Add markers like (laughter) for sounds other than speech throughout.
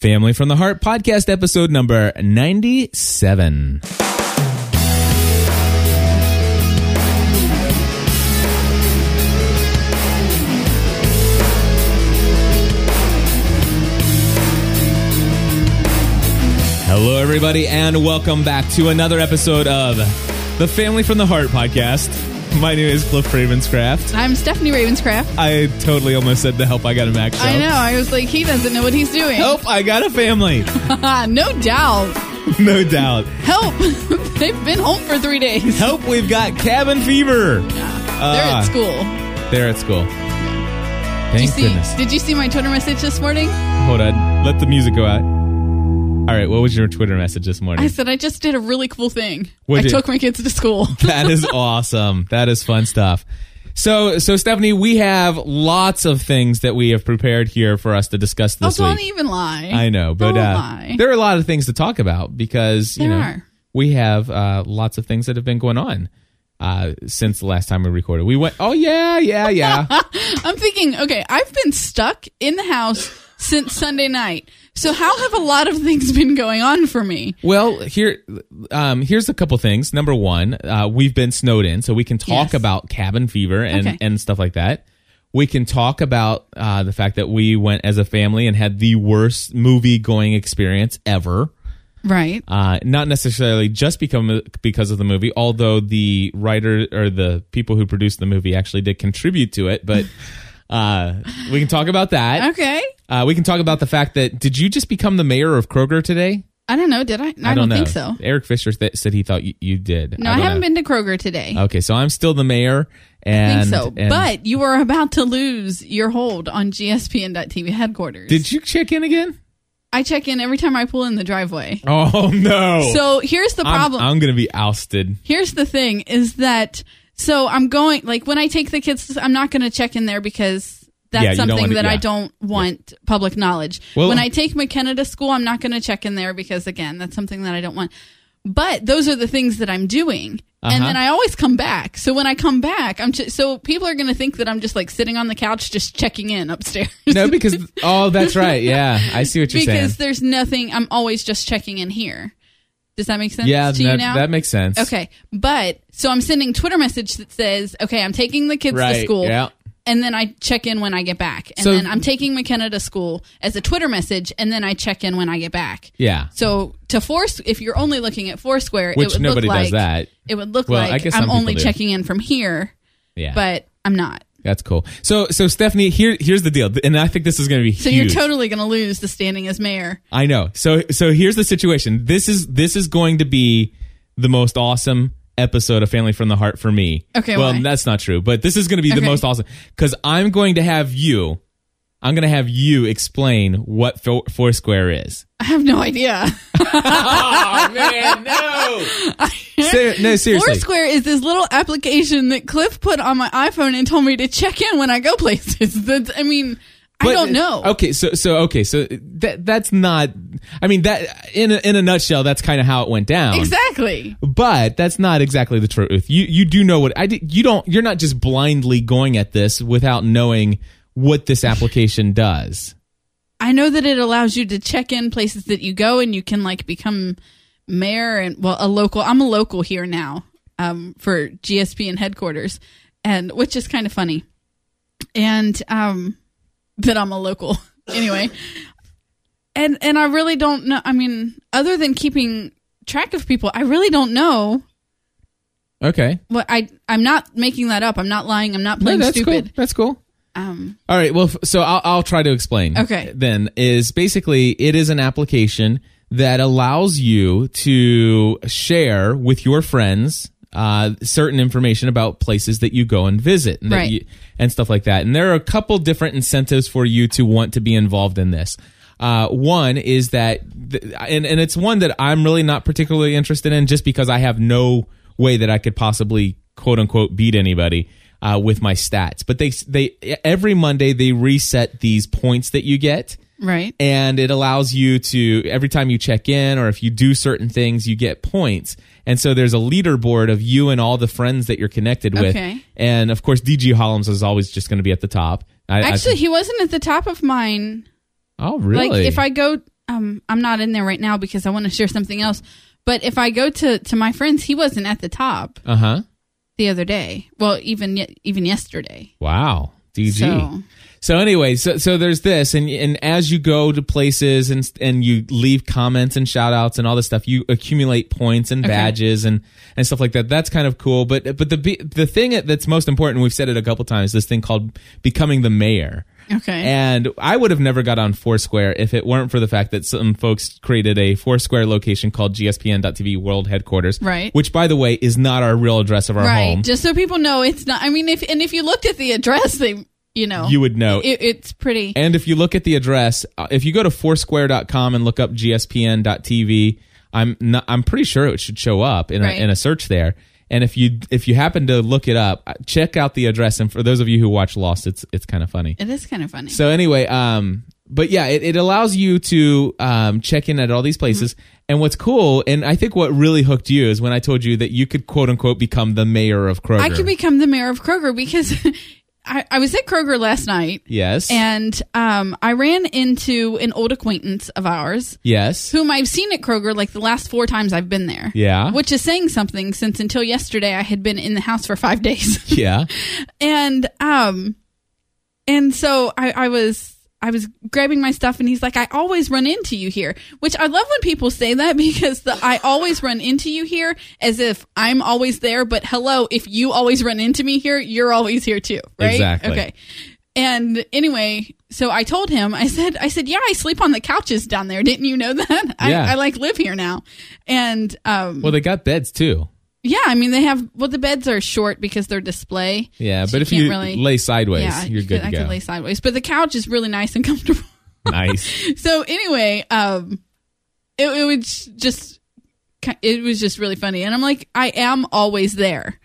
Family from the Heart podcast episode number 97. Hello, everybody, and welcome back to another episode of the Family from the Heart podcast. My name is Cliff Ravenscraft. I'm Stephanie Ravenscraft. I totally almost said the Help I Got a Mac show. I know. I was like, he doesn't know what he's doing. Help I Got a Family. (laughs) no doubt. (laughs) no doubt. Help. (laughs) They've been home for three days. Help, we've got cabin fever. They're Ah. at school. They're at school. Did you, see, goodness. did you see my Twitter message this morning? Hold on. Let the music go out. All right, what was your Twitter message this morning? I said I just did a really cool thing. What'd I you- took my kids to school. (laughs) that is (laughs) awesome. That is fun stuff. So, so Stephanie, we have lots of things that we have prepared here for us to discuss this oh, this don't week. even lie. I know, but Don't uh, lie. there are a lot of things to talk about because you There know are. we have uh, lots of things that have been going on uh, since the last time we recorded. We went, oh yeah, yeah, yeah. (laughs) I'm thinking, okay, I've been stuck in the house since Sunday night. So how have a lot of things been going on for me? well, here, um, here's a couple things. Number one, uh, we've been snowed in, so we can talk Yes. about cabin fever and Okay. and stuff like that. We can talk about uh, the fact that we went as a family and had the worst movie going experience ever. Right. uh, not necessarily just become because of the movie, although the writer or the people who produced the movie actually did contribute to it. But (laughs) uh, we can talk about that. Okay. Uh, we can talk about the fact that did you just become the mayor of Kroger today? I don't know. Did I? I, don't, know. think so. Eric Fisher th- said he thought you, you did. No, I, don't haven't know. been to Kroger today. Okay, so I'm still the mayor, And, I think so. and- but you are about to lose your hold on GSPN.TV headquarters. did you check in again? I check in every time I pull in the driveway. Oh no! So here's the I'm, problem. I'm going to be ousted. here's the thing is that so I'm going like when I take the kids I'm not going to check in there because that's Yeah, something wanna- that I don't want public knowledge. Well- when I take McKenna to school I'm not going to check in there because again that's something that I don't want. But those are the things that I'm doing. Uh-huh. And then I always come back. So when I come back, I'm just, so people are going to think that I'm just like sitting on the couch just checking in upstairs. (laughs) No, because oh, that's right. Yeah, I see what you're because saying. Because there's nothing I'm always just checking in here. Does that make sense Yeah, to you now? that makes sense. Okay, but so I'm sending Twitter message that says, "Okay, I'm taking the kids to school." yeah. And then I check in when I get back. And So- then I'm taking McKenna to school as a Twitter message, and then I check in when I get back. Yeah. So to force, if you're only looking at Foursquare, Which it would nobody look like does that. it would look Well, I like guess some I'm only people do. checking in from here, Yeah. but I'm not. That's cool. So, so Stephanie, here, here's the deal, and I think this is going to be So huge. you're totally going to lose the standing as mayor. I know. So, so here's the situation. This is this is going to be the most awesome episode of Family from the Heart for me. Okay, Well, why? that's not true, but this is going to be the Okay. most awesome because I'm going to have you. I'm going to have you explain what Fo- Foursquare is. I have no idea. (laughs) Oh man, no! (laughs) Ser- no, seriously. Foursquare is this little application that Cliff put on my iPhone and told me to check in when I go places. (laughs) That's, I mean, I don't know. Okay, so so okay, so that that's not. I mean that in a, in a nutshell, that's kind of how it went down. Exactly. But that's not exactly the truth. You you do know what I did. You don't. You're not just blindly going at this without knowing what this application does. I know that it allows you to check in places that you go and you can like become mayor and well a local I'm a local here now um for GSPN headquarters and which is kind of funny. And um that I'm a local (laughs) anyway. And and I really don't know I mean other than keeping track of people I really don't know Okay, what I I'm not making that up. I'm not lying. I'm not no, playing that's stupid. cool. That's cool. Um All right. Well, f- so I'll, I'll try to explain. Okay. Then is basically it is an application that allows you to share with your friends uh, certain information about places that you go and visit and, Right. you, and stuff like that. And there are a couple different incentives for you to want to be involved in this. Uh, one is that, th- and, and it's one that I'm really not particularly interested in just because I have no way that I could possibly quote unquote beat anybody uh, with my stats. But they they every Monday they reset these points that you get, right. and it allows you to every time you check in or if you do certain things, you get points. And so there's a leaderboard of you and all the friends that you're connected with. Okay. And of course, DG Hollums is always just going to be at the top. I, I Actually, think- he wasn't at the top of mine. oh really? Like if I go um, I'm not in there right now because I want to share something else. But if I go to to my friends, he wasn't at the top Uh huh. the other day. Well, even even yesterday. Wow. DG. So So anyway, so so there's this, and and as you go to places and and you leave comments and shout outs and all this stuff, you accumulate points and Okay. badges and and stuff like that. That's kind of cool. But but the the thing that's most important, we've said it a couple times, this thing called becoming the mayor. okay, And I would have never got on Foursquare if it weren't for the fact that some folks created a Foursquare location called GSPN.TV World Headquarters. Right. Which, by the way, is not our real address of our right. home. Just so people know, it's not. I mean, if and if you looked at the address, they you know You would know. it, it's pretty. And if you look at the address, uh, if you go to foursquare.com and look up gspn.tv, I'm not, I'm pretty sure it should show up in a, Right. in a search there. And if you if you happen to look it up, uh, check out the address. And for those of you who watch Lost, it's it's kind of funny. it is kind of funny. So anyway, um, but yeah, it, it allows you to um, check in at all these places. And what's cool, and I think what really hooked you is when I told you that you could quote unquote become the mayor of Kroger. I could become the mayor of Kroger because (laughs) I, I was at Kroger last night. Yes, and um, I ran into an old acquaintance of ours. Yes, whom I've seen at Kroger like the last four times I've been there. yeah, Which is saying something since until yesterday I had been in the house for five (laughs) days. yeah, and um and so I, I was I was grabbing my stuff and he's like, I always run into you here. Which I love when people say that (laughs) because the I always run into you here as if I'm always there, but hello, if you always run into me here, you're always here too. Right? Exactly. Okay. And anyway, so I told him, I said, I said, yeah, I sleep on the couches down there. Didn't you know that? I, Yeah. I like live here now. And um, Well, they got beds too. Yeah, I mean, they have, well, the beds are short because they're display. Yeah, So but if can't you really- lay sideways, yeah, you're good I to could go. lay sideways, but the couch is really nice and (laughs) comfortable. nice. (laughs) so anyway, um, it, it was just, it was just really funny, and I'm like, I am always there,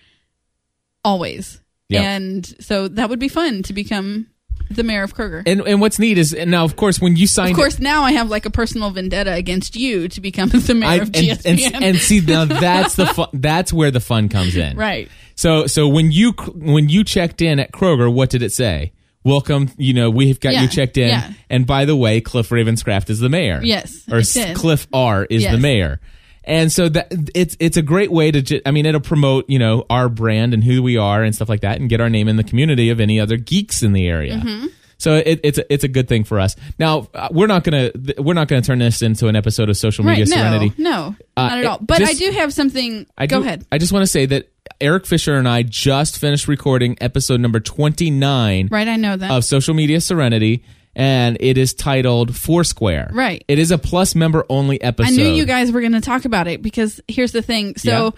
always, Yep. and so that would be fun to become the mayor of Kroger. And and what's neat is and now, of course, when you signed, of course, now I have like a personal vendetta against you to become (laughs) the mayor I, of and, GSPN. and and see now (laughs) that's the fun, that's where the fun comes in. right. So so when you when you checked in at Kroger, what did it say? Welcome, you know, we've got Yeah, you checked in. yeah. And by the way, Cliff Ravenscraft is the mayor. Yes, Or. Cliff R is the mayor. And so that it's it's a great way to ju- I mean it'll promote, you know, our brand and who we are and stuff like that and get our name in the community of any other geeks in the area. Mm-hmm. So it, it's a, it's a good thing for us. Now uh, we're not gonna we're not gonna turn this into an episode of social media Right. No, serenity. no, Uh, not at it- all. But I do have something. I Go do- ahead. I just want to say that Eric Fisher and I just finished recording episode number 29 Right. I know that. of Social Media Serenity, and it is titled Foursquare. Right. It is a plus member only episode. I knew you guys were going to talk about it because here's the thing. So,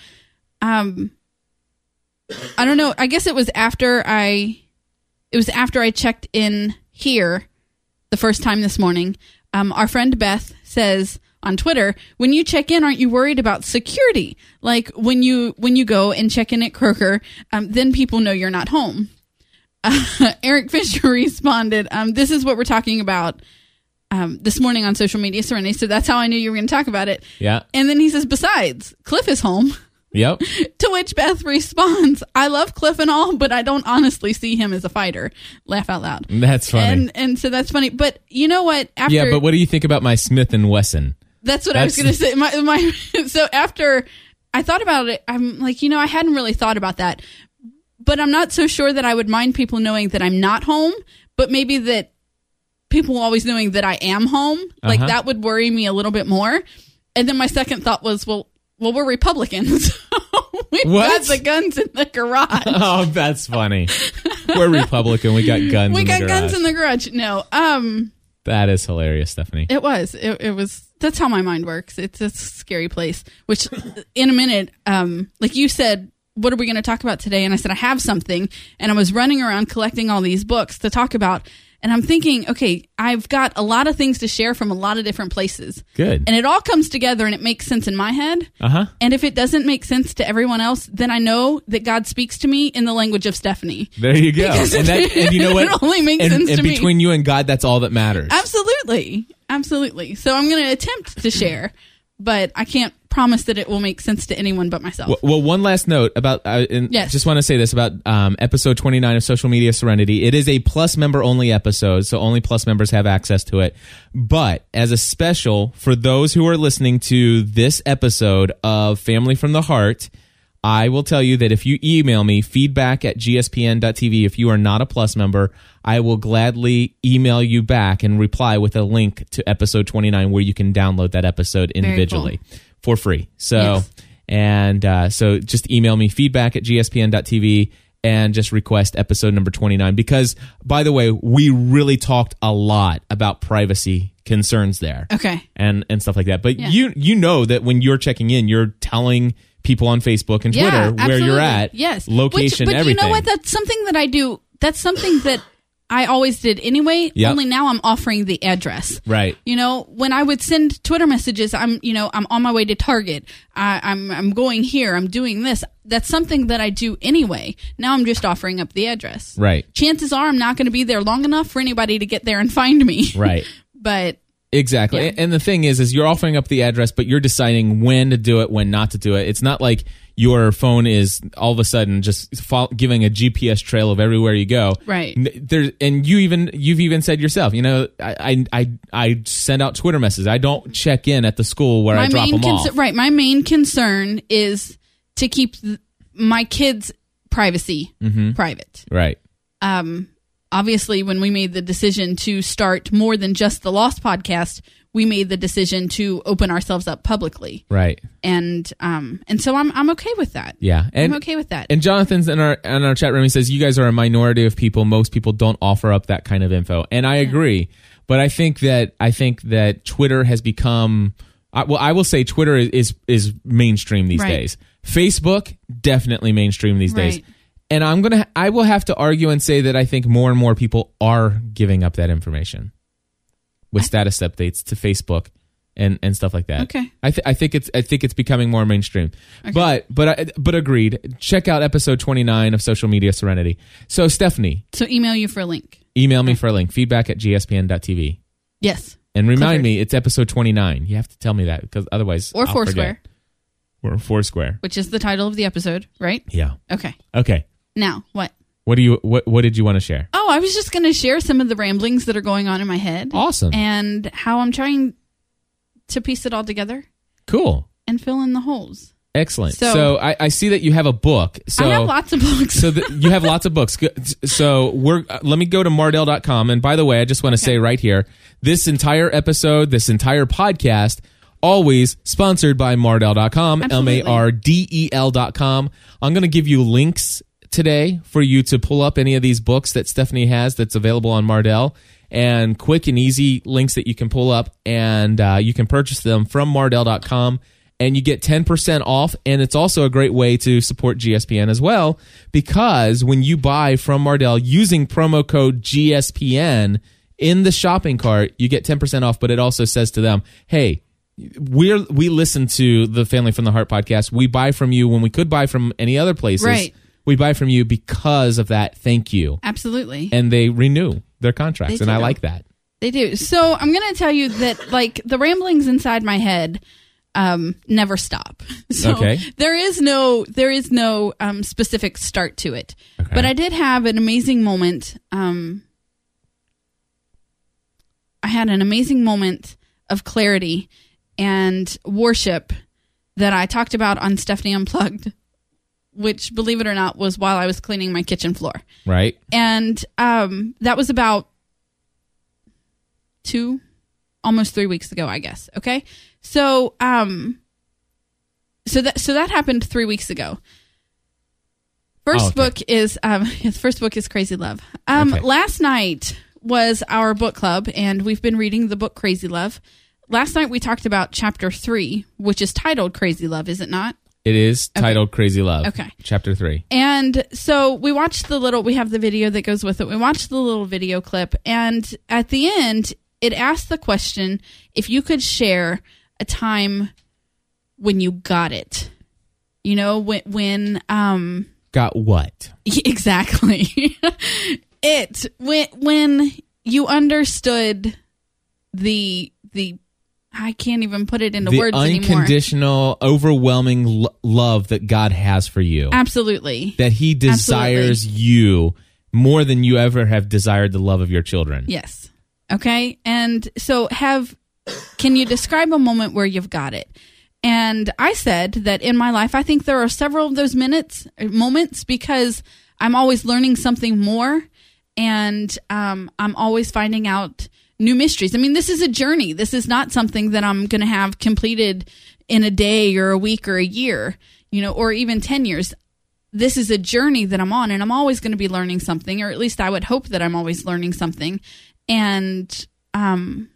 um, I don't know. I guess it was after I, it was after I checked in here the first time this morning. Um, our friend Beth says on Twitter, when you check in, aren't you worried about security? Like when you when you go and check in at Kroger, um, then people know you're not home. (laughs) Eric Fisher (laughs) responded, um, "This is what we're talking about." Um, this morning on social media, Serenity. So that's how I knew you were going to talk about it. Yeah. And then he says, besides, Cliff is home. (laughs) Yep. To which Beth responds, I love Cliff and all, but I don't honestly see him as a fighter. Laugh out loud. That's funny. And and so that's funny. But you know what? After yeah, but what do you think about my Smith and Wesson? that's what I was going to say. My, my, so after I thought about it, I'm like, you know, I hadn't really thought about that. But I'm not so sure that I would mind people knowing that I'm not home, but maybe that people always knowing that I am home, like Uh-huh. that would worry me a little bit more. And then my second thought was, well, well, we're Republicans. (laughs) We've got the guns in the garage. (laughs) Oh, that's funny. We're Republican. We got guns. we in got the guns in the garage. No, um, That is hilarious, Stephanie. It was. It, it was. That's how my mind works. It's a scary place. Which, in a minute, um, like you said, what are we going to talk about today? And I said I have something, and I was running around collecting all these books to talk about. And I'm thinking, okay, I've got a lot of things to share from a lot of different places, Good. and it all comes together, and it makes sense in my head. Uh huh. And if it doesn't make sense to everyone else, then I know that God speaks to me in the language of Stephanie. There you go. (laughs) And, that, (laughs) and you know what? it only makes and, sense and to me. between you and God, that's all that matters. Absolutely. Absolutely. So I'm going to attempt to share. But I can't promise that it will make sense to anyone but myself. Well, well, one last note about. Uh, and Yes. Just want to say this about um, episode 29 of Social Media Serenity. It is a Plus member only episode, so only Plus members have access to it. But as a special for those who are listening to this episode of Family from the Heart, I will tell you that if you email me feedback at gspn.tv, if you are not a Plus member, I will gladly email you back and reply with a link to episode 29 where you can download that episode individually for free. So, Yes. and uh, so just email me feedback at gspn.tv and just request episode number 29. Because, by the way, we really talked a lot about privacy concerns there okay. and, and stuff like that. But Yeah. you, you know that when you're checking in, you're telling people on Facebook and Twitter yeah, where you're at, Yes. location, Which, but everything. you know what? That's something that I do. That's something that I always did anyway. Yep. Only now I'm offering the address. right. You know, when I would send Twitter messages, I'm, you know, I'm on my way to Target. I, I'm, I'm going here. I'm doing this. That's something that I do anyway. Now I'm just offering up the address. Right. Chances are I'm not going to be there long enough for anybody to get there and find me. Right. (laughs) but Exactly. Yeah. And the thing is, is you're offering up the address, but you're deciding when to do it, when not to do it. It's not like your phone is all of a sudden just giving a GPS trail of everywhere you go. Right. There, and you even you've even said yourself, you know, I I I, send out Twitter messages. I don't check in at the school where I drop them off. right. My main concern is to keep th- my kids' privacy Mm-hmm. private. Right. um, obviously when we made the decision to start more than just the Lost podcast, we made the decision to open ourselves up publicly, Right. and um, and so I'm I'm okay with that. Yeah. And I'm okay with that. And Jonathan's in our in our chat room. He says you guys are a minority of people. Most people don't offer up that kind of info, and I agree. But I think that I think that Twitter has become. I, well, I will say Twitter is is, is mainstream these Right. days. Facebook definitely mainstream these days. And I'm gonna I will have to argue and say that I think more and more people are giving up that information with status updates to Facebook and and stuff like that. Okay. I, th- I think it's I think it's becoming more mainstream. Okay. But but I, but agreed. Check out episode 29 of Social Media Serenity. So Stephanie, so email you for a link. email me for a link. Feedback at gspn.tv. Yes, And remind Clifford. me, it's episode 29. You have to tell me that because otherwise or I'll Foursquare, forget. Or Foursquare. which is the title of the episode, right? Yeah. Okay. Okay. Now what? What do you what what did you want to share? Oh, I was just going to share some of the ramblings that are going on in my head Awesome. and how I'm trying to piece it all together cool. and fill in the holes. Excellent. So, So- I, I see that you have a book. So I have lots of books. so you have lots of books. So we're uh, let me go to mardel.com and by the way, I just want to say right here, this entire episode, this entire podcast always sponsored by mardel.com, M A. R D E L.com. I'm going to give you links today for you to pull up any of these books that Stephanie has that's available on Mardel and quick and easy links that you can pull up and uh, you can purchase them from mardel.com and you get 10% off and it's also a great way to support gspn as well because when you buy from mardell using promo code gspn in the shopping cart you get 10% off but it also says to them hey we're we listen to the family from the heart podcast we buy from you when we could buy from any other places Right. We buy from you because of that thank you Absolutely. and they renew their contracts They and i like that They do. So I'm going to tell you that, like, the ramblings inside my head um, never stop. (laughs) So Okay. there is no there is no um, specific start to it. Okay. But I did have an amazing moment. Um, I had an amazing moment of clarity and worship that I talked about on Stephanie Unplugged, which, believe it or not, was while I was cleaning my kitchen floor right and um, that was about two, almost three weeks ago, I guess. Okay, so um, so that so that happened three weeks ago. First Oh, okay. book is um, (laughs) his first book is Crazy Love. Um, Okay. last night was our book club, and we've been reading the book Crazy Love. Last night we talked about chapter three, which is titled Crazy Love, is it not? It is titled crazy love Okay. chapter 3 And so we watched the little, we have the video that goes with it. We watched the little video clip. And at the end, it asked the question if you could share a time when you got it. You know, when, when, um, got what (laughs) exactly. (laughs) it, when, when you understood the, the, I can't even put it into the words anymore. unconditional, overwhelming lo- love that God has for you. Absolutely. That He desires you more than you ever have desired the love of your children. Yes. Okay. And so have can you describe a moment where you've got it? And I said that in my life I think there are several of those minutes moments because I'm always learning something more and um, I'm always finding out new mysteries. I mean, this is a journey. This is not something that I'm going to have completed in a day or a week or a year, you know, or even 10 years. This is a journey that I'm on and I'm always going to be learning something, or at least I would hope that I'm always learning something. And, um,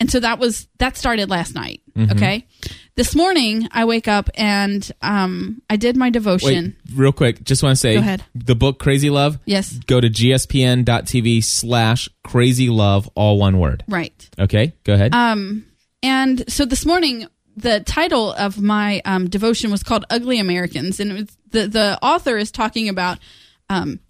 and so that was that started last night. Okay, this morning I wake up and um I did my devotion. Wait, real quick, just want to say Go ahead. the book Crazy Love. Yes, Go to gspn.tv slash crazy love, all one word. right. Okay, go ahead. Um, and so this morning, the title of my um, devotion was called "Ugly Americans," and it was, the the author is talking about. Um,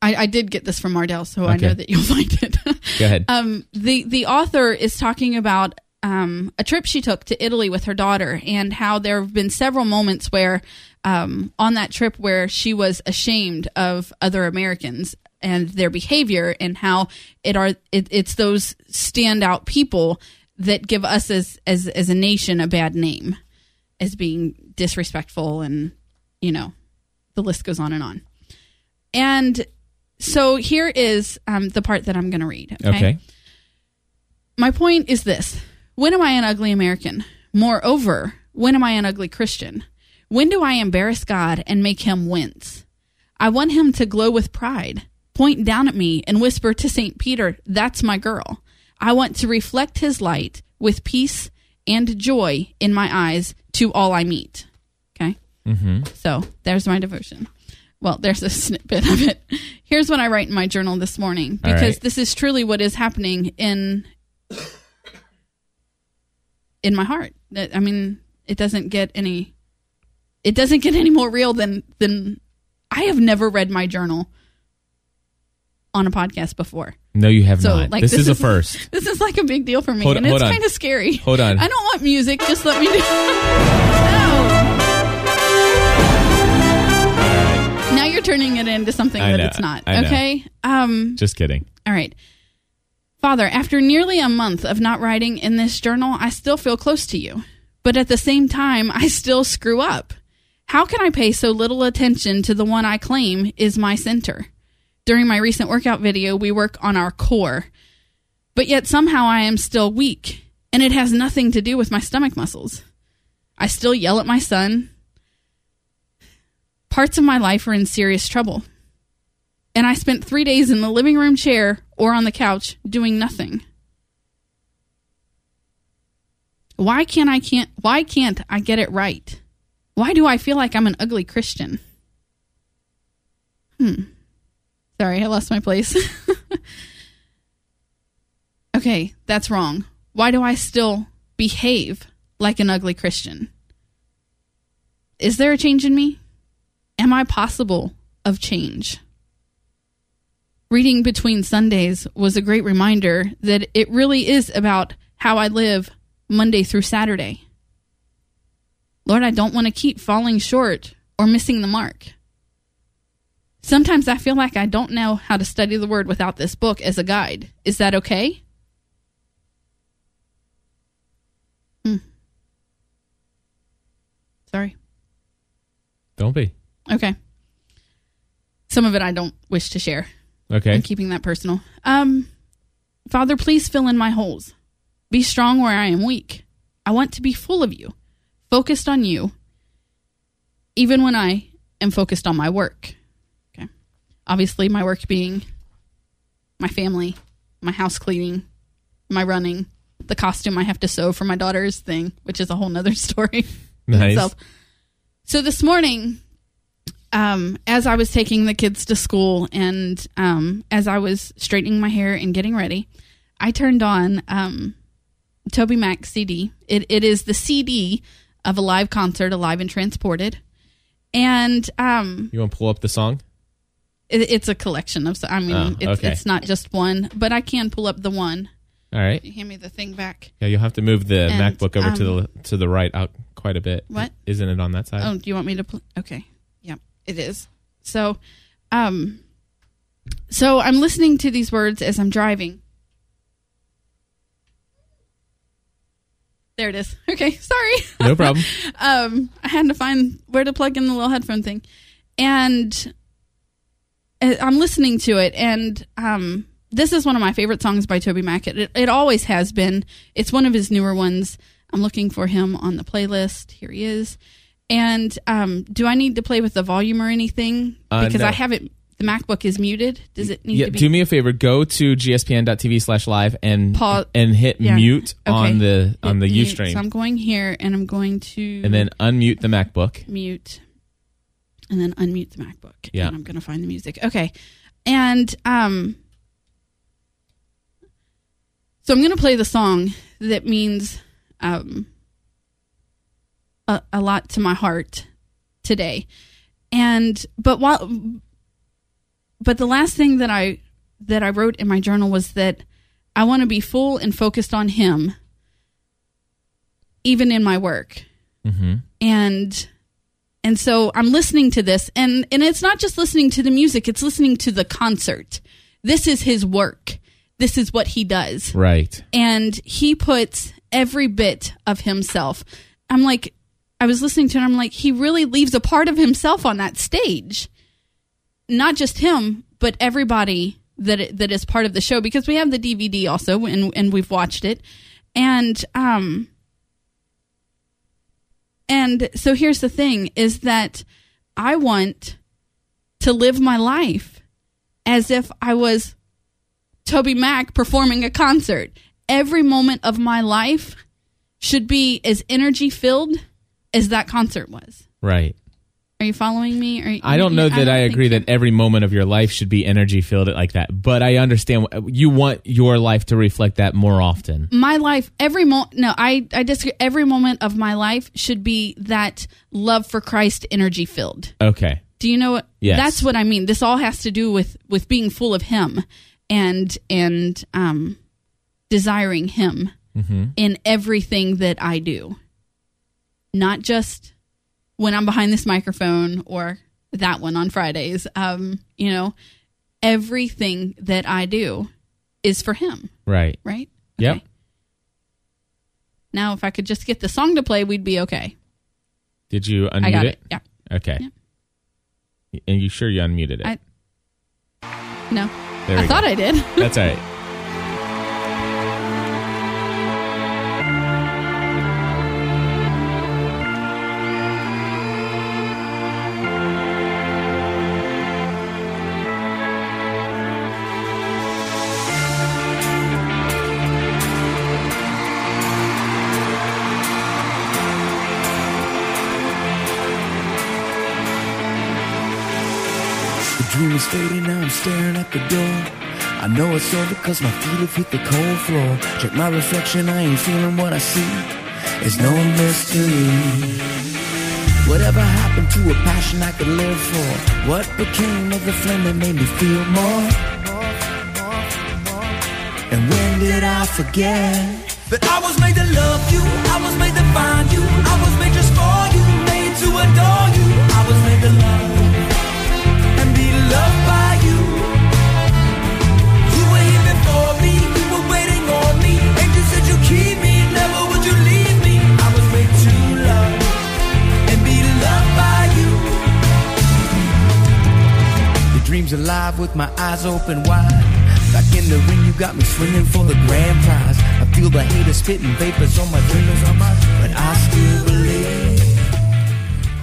I, I did get this from Mardel, so I know that you'll (laughs) find it. go ahead. um, the the author is talking about um, a trip she took to Italy with her daughter, and how there have been several moments where um, on that trip where she was ashamed of other Americans and their behavior, and how it are it, it's those standout people that give us as as as a nation a bad name as being disrespectful, and you know the list goes on and on. And so here is um, the part that I'm going to read. okay. My point is this when am I an ugly American? Moreover, when am I an ugly Christian? When do I embarrass God and make him wince? I want him to glow with pride, point down at me, and whisper to St. Peter, That's my girl. I want to reflect his light with peace and joy in my eyes to all I meet. Okay? Mm-hmm. So there's my devotion. Well, there's a (laughs) snippet of it. Here's what I write in my journal this morning because right. this is truly what is happening in in my heart. I mean, it doesn't get any it doesn't get any more real than than I have never read my journal on a podcast before. No, you have So not. like this, is, a (laughs) first. This is like a big deal for me, Hold- and it's kind of scary. Hold on. I don't want music. Just let me do. (laughs) Now you're turning it into something I that know, it's not. I. Okay. Um. Just kidding. All right. Father, after nearly a month of not writing in this journal, I still feel close to you. But at the same time, I still screw up. How can I pay so little attention to the one I claim is my center? During my recent workout video, we work on our core. But yet somehow I am still weak, and it has nothing to do with my stomach muscles. I still yell at my son. Parts of my life are in serious trouble and I spent three days in the living room chair or on the couch doing nothing. Why can't I can't why can't I get it right? Why do I feel like I'm an ugly Christian? Hmm. Sorry, I lost my place. (laughs) okay, that's wrong. Why do I still behave like an ugly Christian? Is there a change in me? Am I possible of change? Reading between Sundays was a great reminder that it really is about how I live Monday through Saturday. Lord, I don't want to keep falling short or missing the mark. Sometimes I feel like I don't know how to study the word without this book as a guide. Is that okay? Hmm. Sorry. Don't be. Okay. Some of it I don't wish to share. Okay. I'm keeping that personal. Um, Father, please fill in my holes. Be strong where I am weak. I want to be full of you, focused on you, even when I am focused on my work. Okay. Obviously, my work being my family, my house cleaning, my running, the costume I have to sew for my daughter's thing, which is a whole nother (laughs) story. Nice. itself. So this morning, um, as I was taking the kids to school and um, as I was straightening my hair and getting ready, I turned on um, Toby Mac CD. It, it is the CD of a live concert, Alive and Transported. And um, You want to pull up the song? it, it's a collection of, I mean, Oh, it's, okay. it's not just one, but I can pull up the one. All right. You hand me the thing back. Yeah, you'll have to move the And, MacBook over to um, the to the right out quite a bit. What? Isn't it on that side? Oh, do you want me to? Pl- okay. It is. So, um, so I'm listening to these words as I'm driving. There it is. (laughs) Okay, sorry. No problem. (laughs) um, I had to find where to plug in the little headphone thing, and uh, I'm listening to it, and um, this is one of my favorite songs by Toby Mac. It, it always has been. It's one of his newer ones. I'm looking for him on the playlist. Here he is. And um, do I need to play with the volume or anything? Uh, Because no. I have it. The MacBook is muted. Does it need yeah, to be? do me a favor. Go to gspn.tv slash live and Pause. and hit Yeah. mute on the on the Mute. UStream, So I'm going here, and I'm going to and then unmute the MacBook. mute and then unmute the MacBook. Yeah. And I'm going to find the music. Okay. And um so I'm going to play the song that means um a, a lot to my heart today. And but while but the last thing that I that I wrote in my journal was that I want to be full and focused on him even in my work. Hmm and and so I'm listening to this and and it's not just listening to the music it's listening to the concert. This is his work. This is what he does. Right. and he puts every bit of himself. I'm like I was listening to it I'm like he really leaves a part of himself on that stage not just him but everybody that that is part of the show because we have the DVD also and and we've watched it and um and so here's the thing is that I want to live my life as if I was Toby Mac performing a concert. Every moment of my life should be as energy filled as that concert was. Right. Are you following me? You, I don't know that don't I, agree so. that every moment of your life should be energy filled like that, but I understand you want your life to reflect that more often. my life every moment no i i disagree every moment of my life should be that love for christ energy filled Okay. do you know what Yes. that's what i mean this all has to do with with being full of him and and um desiring him in everything that i do not just when i'm behind this microphone or that one on fridays um you know everything that i do is for him Right. right Yep. Now if i could just get the song to play we'd be okay Did you unmute i got it? it yeah Okay. And you sure you unmuted it? I- no i go. thought i did That's all right. (laughs) is fading, now I'm staring at the door. I know it's over cause my feet have hit the cold floor. Check my reflection, I ain't feeling what I see. It's no mystery. Whatever happened to a passion I could live for? What became of the flame that made me feel more? And when did I forget? That I was made to love you, I was made to find you, I was made just for you, made to adore you. I was made to love alive with my eyes open wide. Back in the ring, you got me swinging for the grand prize. I feel the haters spitting vapors on my my, but I still believe.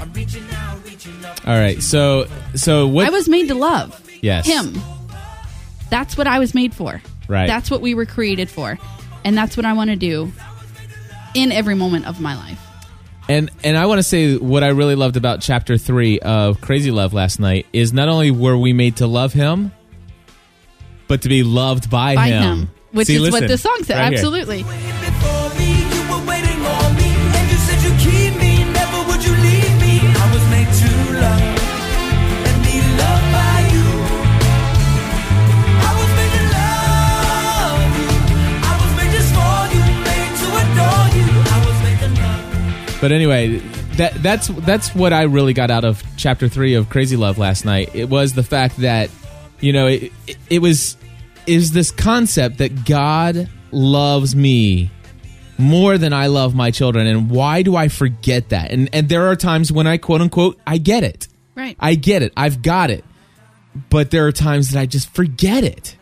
I'm reaching out. All right. So so what I was made to love Yes. him. That's what I was made for. Right. That's what we were created for. And that's what I want to do in every moment of my life. And and I want to say what I really loved about chapter 3 of Crazy Love last night is not only were we made to love him but to be loved by, By him. him. Which See, is listen, what the song said. right. Absolutely. Before But anyway, that that's that's what I really got out of chapter three of Crazy Love last night. It was the fact that you know it, it, it was is this concept that God loves me more than I love my children, and why do I forget that? And and there are times when I quote unquote I get it, Right. I get it, I've got it, but there are times that I just forget it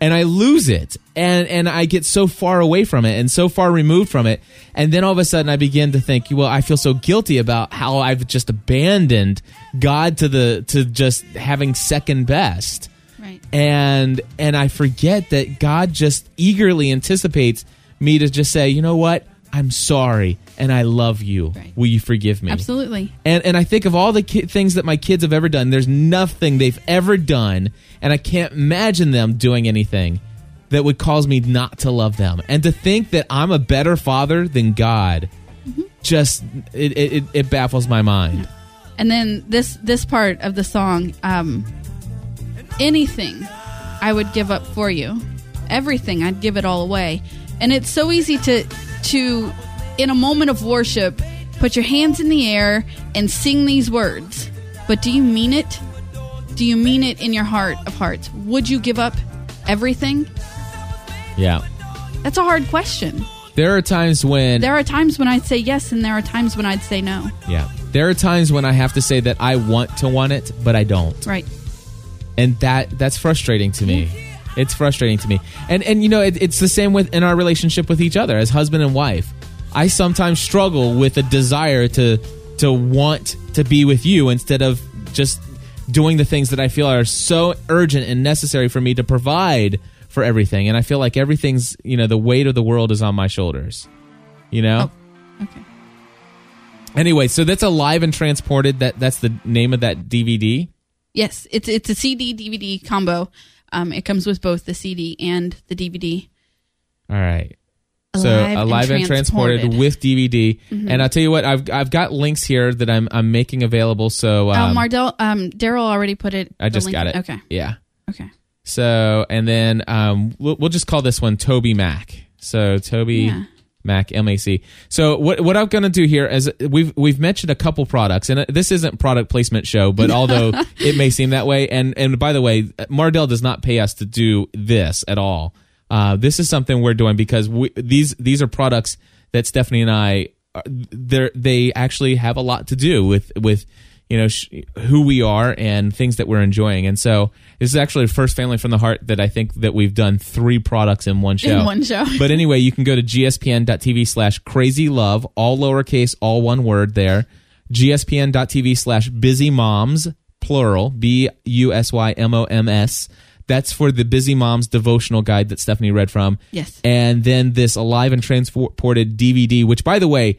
and I lose it and and I get so far away from it and so far removed from it. And then all of a sudden I begin to think well I feel so guilty about how I've just abandoned God to the to just having second best. Right. and and I forget that God just eagerly anticipates me to just say you know what I'm sorry and I love you Right. will you forgive me Absolutely. and and I think of all the ki- things that my kids have ever done. There's nothing they've ever done, and I can't imagine them doing anything that would cause me not to love them. And to think that I'm a better father than God, just it, it, it- it baffles my mind. And then this this part of the song, um, anything I would give up for you, everything I'd give it all away. And it's so easy to to in a moment of worship put your hands in the air and sing these words. But do you mean it? Do you mean it in your heart of hearts? Would you give up everything? Yeah, That's a hard question. there are times when There are times when I'd say yes, and there are times when I'd say no. yeah there are times when I have to say that I want to want it, but I don't. Right. and that that's frustrating to me it's frustrating to me. And and you know it, it's the same with in our relationship with each other as husband and wife. I sometimes struggle with a desire to to want to be with you instead of just doing the things that i feel are so urgent and necessary for me to provide for everything. And i feel like everything's you know the weight of the world is on my shoulders you know? Oh, okay. anyway so that's alive and transported. That that's the name of that dvd Yes, it's it's a CD DVD combo. Um, it comes with both the CD and the DVD. All right. So Alive and alive and transported, Transported. with DVD, and I'll tell you what I've I've got links here that I'm I'm making available. So Oh, um, Mardel, um, Daryl already put it. I just link got in- it. Okay, Yeah. okay. So and then um we'll, we'll just call this one Toby Mac. So Toby Yeah. Mac MAC. So what what I'm going to do here is we've we've mentioned a couple products and this isn't product placement show, but (laughs) although it may seem that way and and by the way, Mardel does not pay us to do this at all. Uh, this is something we're doing because we, these these are products that Stephanie and I they they actually have a lot to do with with you know sh- who we are and things that we're enjoying. And so this is actually the first family from the heart that I think that we've done three products in one show. In one show. but anyway, you can go to gspn.tv slash crazy love, all lowercase, all one word there. gspn.tv slash busy moms, plural, B U S Y M O M S. That's for the Busy Moms devotional guide that Stephanie read from. Yes. And then this Alive and Transported DVD, which by the way,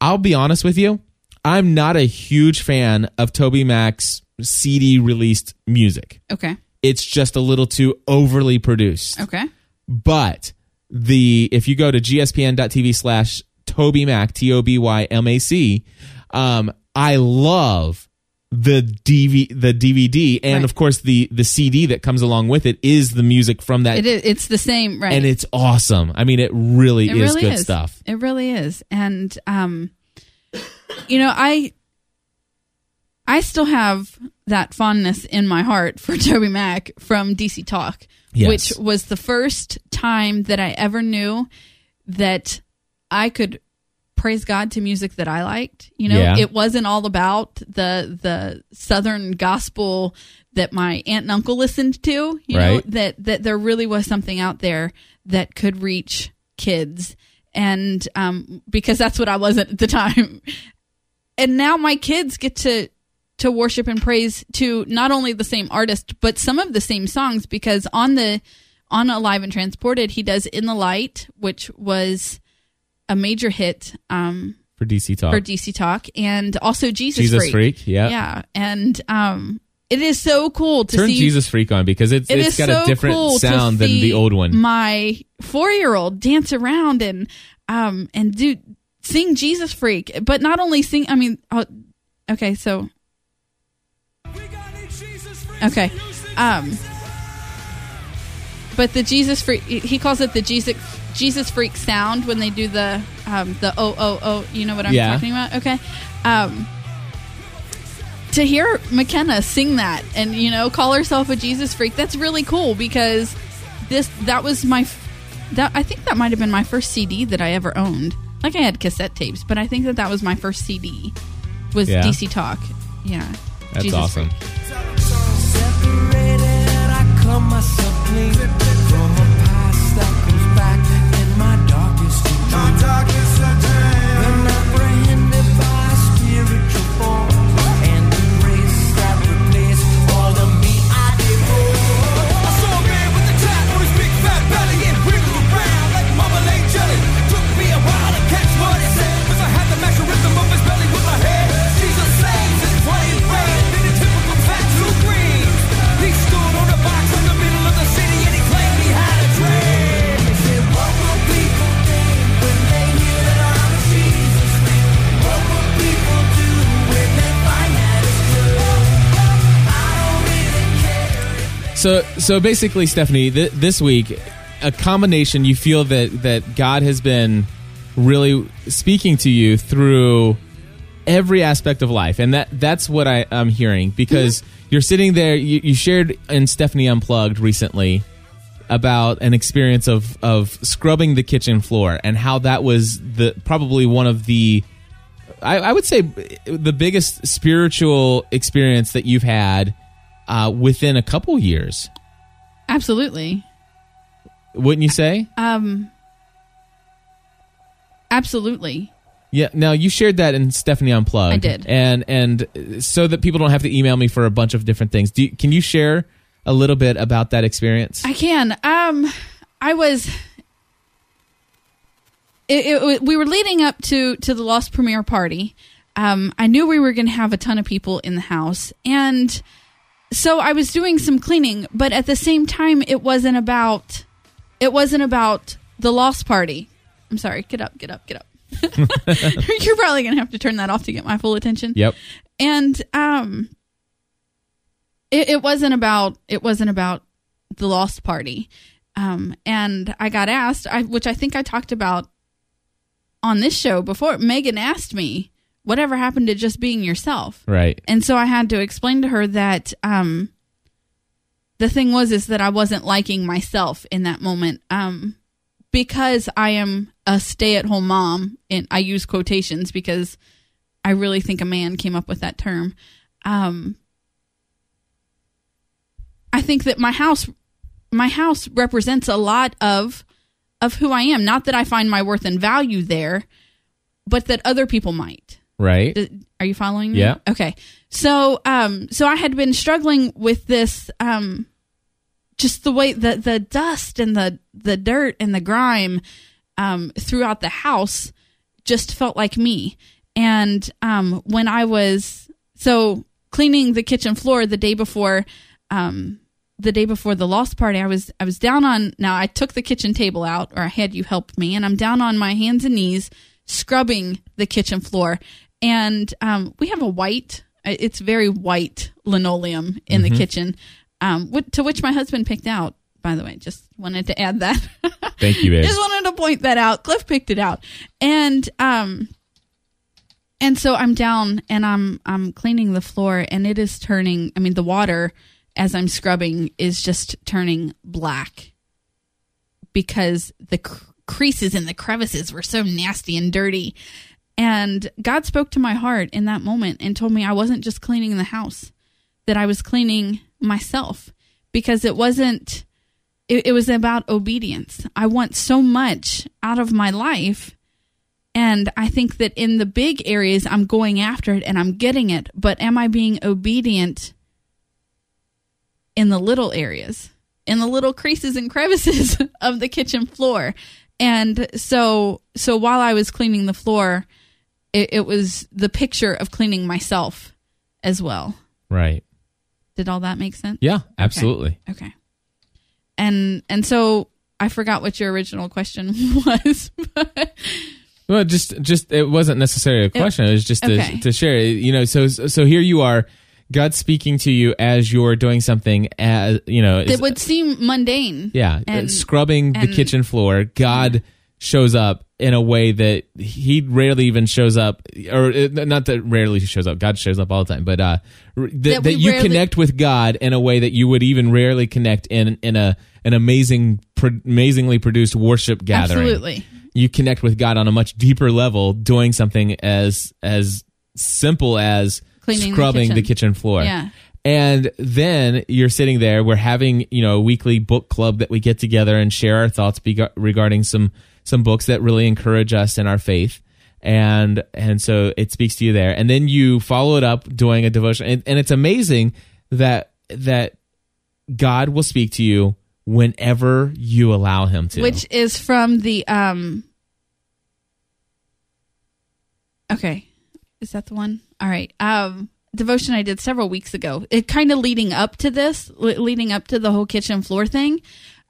I'll be honest with you, I'm not a huge fan of Toby Mac's CD released music. Okay. It's just a little too overly produced. Okay. But the if you go to gspn.tv slash Toby Mac, T O B Y M A C, um, I love the DV the DVD and Right. of course the the CD that comes along with it is the music from that It is. It's the same, right? and it's awesome. I mean, it really it is really good is stuff. It really is, and um, you know, I I still have that fondness in my heart for (laughs) Toby Mac from DC Talk, Yes. which was the first time that I ever knew that I could praise God to music that I liked. You know, Yeah. it wasn't all about the the southern gospel that my aunt and uncle listened to. You know, that that there really was something out there that could reach kids, and um, because that's what I was at the (laughs) time. And now my kids get to to worship and praise to not only the same artist but some of the same songs because on the on Alive and Transported he does In the Light, which was a major hit um, For DC Talk. for DC Talk, and also Jesus, Jesus Freak. Freak, yeah. yeah, and um, it is so cool to Turn see. Jesus Freak on because it's It it's is got so a different cool sound than the old one. My four-year-old dance around and um and do sing Jesus Freak, but not only sing. I mean, oh, okay, so okay, um, but the Jesus Freak. He calls it the Jesus Jesus Freak sound when they do the um, the oh oh oh. You know what I'm Yeah. talking about? Okay. Um, to hear McKenna sing that and you know call herself a Jesus freak, that's really cool because this that was my that I think that might have been my first CD that I ever owned. Like I had cassette tapes, but I think that that was my first CD was Yeah. DC Talk. Yeah, That's Jesus awesome. Freak. Separated, I call myself clean from a past that comes back in my darkest dreams. So so basically, Stephanie, th- this week, a combination. You feel that that God has been really speaking to you through every aspect of life, and that that's what I, I'm hearing because mm-hmm. you're sitting there. You, you shared in Stephanie Unplugged recently about an experience of of scrubbing the kitchen floor and how that was the probably one of the I, I would say the biggest spiritual experience that you've had uh, within a couple years. Absolutely. Wouldn't you say? Um. Absolutely. Yeah. Now you shared that in Stephanie Unplugged. I did. and and so that people don't have to email me for a bunch of different things. Do you, can you share a little bit about that experience? I can. Um, I was. It, it, we were leading up to to the Lost premiere party. Um, I knew we were going to have a ton of people in the house, and so I was doing some cleaning. But at the same time, it wasn't about. It wasn't about the Lost party. I'm sorry. Get up. Get up. Get up. (laughs) You're probably going to have to turn that off to get my full attention yep. and um it, it wasn't about it wasn't about the lost party um and i got asked I, which i think i talked about on this show before megan asked me whatever happened to just being yourself Right. and so i had to explain to her that um the thing was is that i wasn't liking myself in that moment um because i am a stay-at-home mom and i use quotations because I really think a man came up with that term. Um, I think that my house, my house represents a lot of of who I am. Not that I find my worth and value there, but that other people might. Right. Are you following me? Yeah. Okay. So, um, so I had been struggling with this, um, just the way the the dust and the the dirt and the grime, um, throughout the house, just felt like me. And um, when I was so cleaning the kitchen floor the day before, um, the day before the lost party, I was I was down on. Now I took the kitchen table out, or I had you help me, and I'm down on my hands and knees scrubbing the kitchen floor. And um, we have a white, it's very white linoleum in the kitchen, um, to which my husband picked out. By the way, just wanted to add that. (laughs) Thank you, babe. just wanted to point that out. Cliff picked it out, and um, and so I'm down and I'm I'm cleaning the floor, and it is turning. I mean, the water as I'm scrubbing is just turning black because the cr- creases and the crevices were so nasty and dirty. And God spoke to my heart in that moment and told me I wasn't just cleaning the house, that I was cleaning myself because it wasn't, it, it was about obedience. I want so much out of my life. And I think that in the big areas, I'm going after it and I'm getting it. But am I being obedient in the little areas, in the little creases and crevices (laughs) of the kitchen floor? And so, so while I was cleaning the floor, it, it was the picture of cleaning myself as well. Right. Did all that make sense? Yeah, absolutely. Okay. And and so I forgot what your original question (laughs) was. but- Well, just just it wasn't necessarily a question. It was just to, okay. to share. You know, so so here you are God speaking to you as you're doing something as you know it would seem mundane. yeah, And- scrubbing the kitchen floor. God shows up in a way that he rarely even shows up, or uh, not that rarely he shows up. God shows up all the time, but uh, th- That that, you rarely- connect with God in a way that you would even rarely connect in in a an amazing, pro- amazingly produced worship gathering. Absolutely. You connect with God on a much deeper level, doing something as as simple as Cleaning scrubbing the kitchen. kitchen floor. Yeah. And then you're sitting there. We're having you know a weekly book club that we get together and share our thoughts beg- regarding some some books that really encourage us in our faith. And and so it speaks to you there. And then you follow it up doing a devotion. And, and it's amazing that that God will speak to you whenever you allow Him to. Which is from the um Okay. Is that the one? All right. Um devotion I did several weeks ago. It kind of leading up to this, leading up to the whole kitchen floor thing,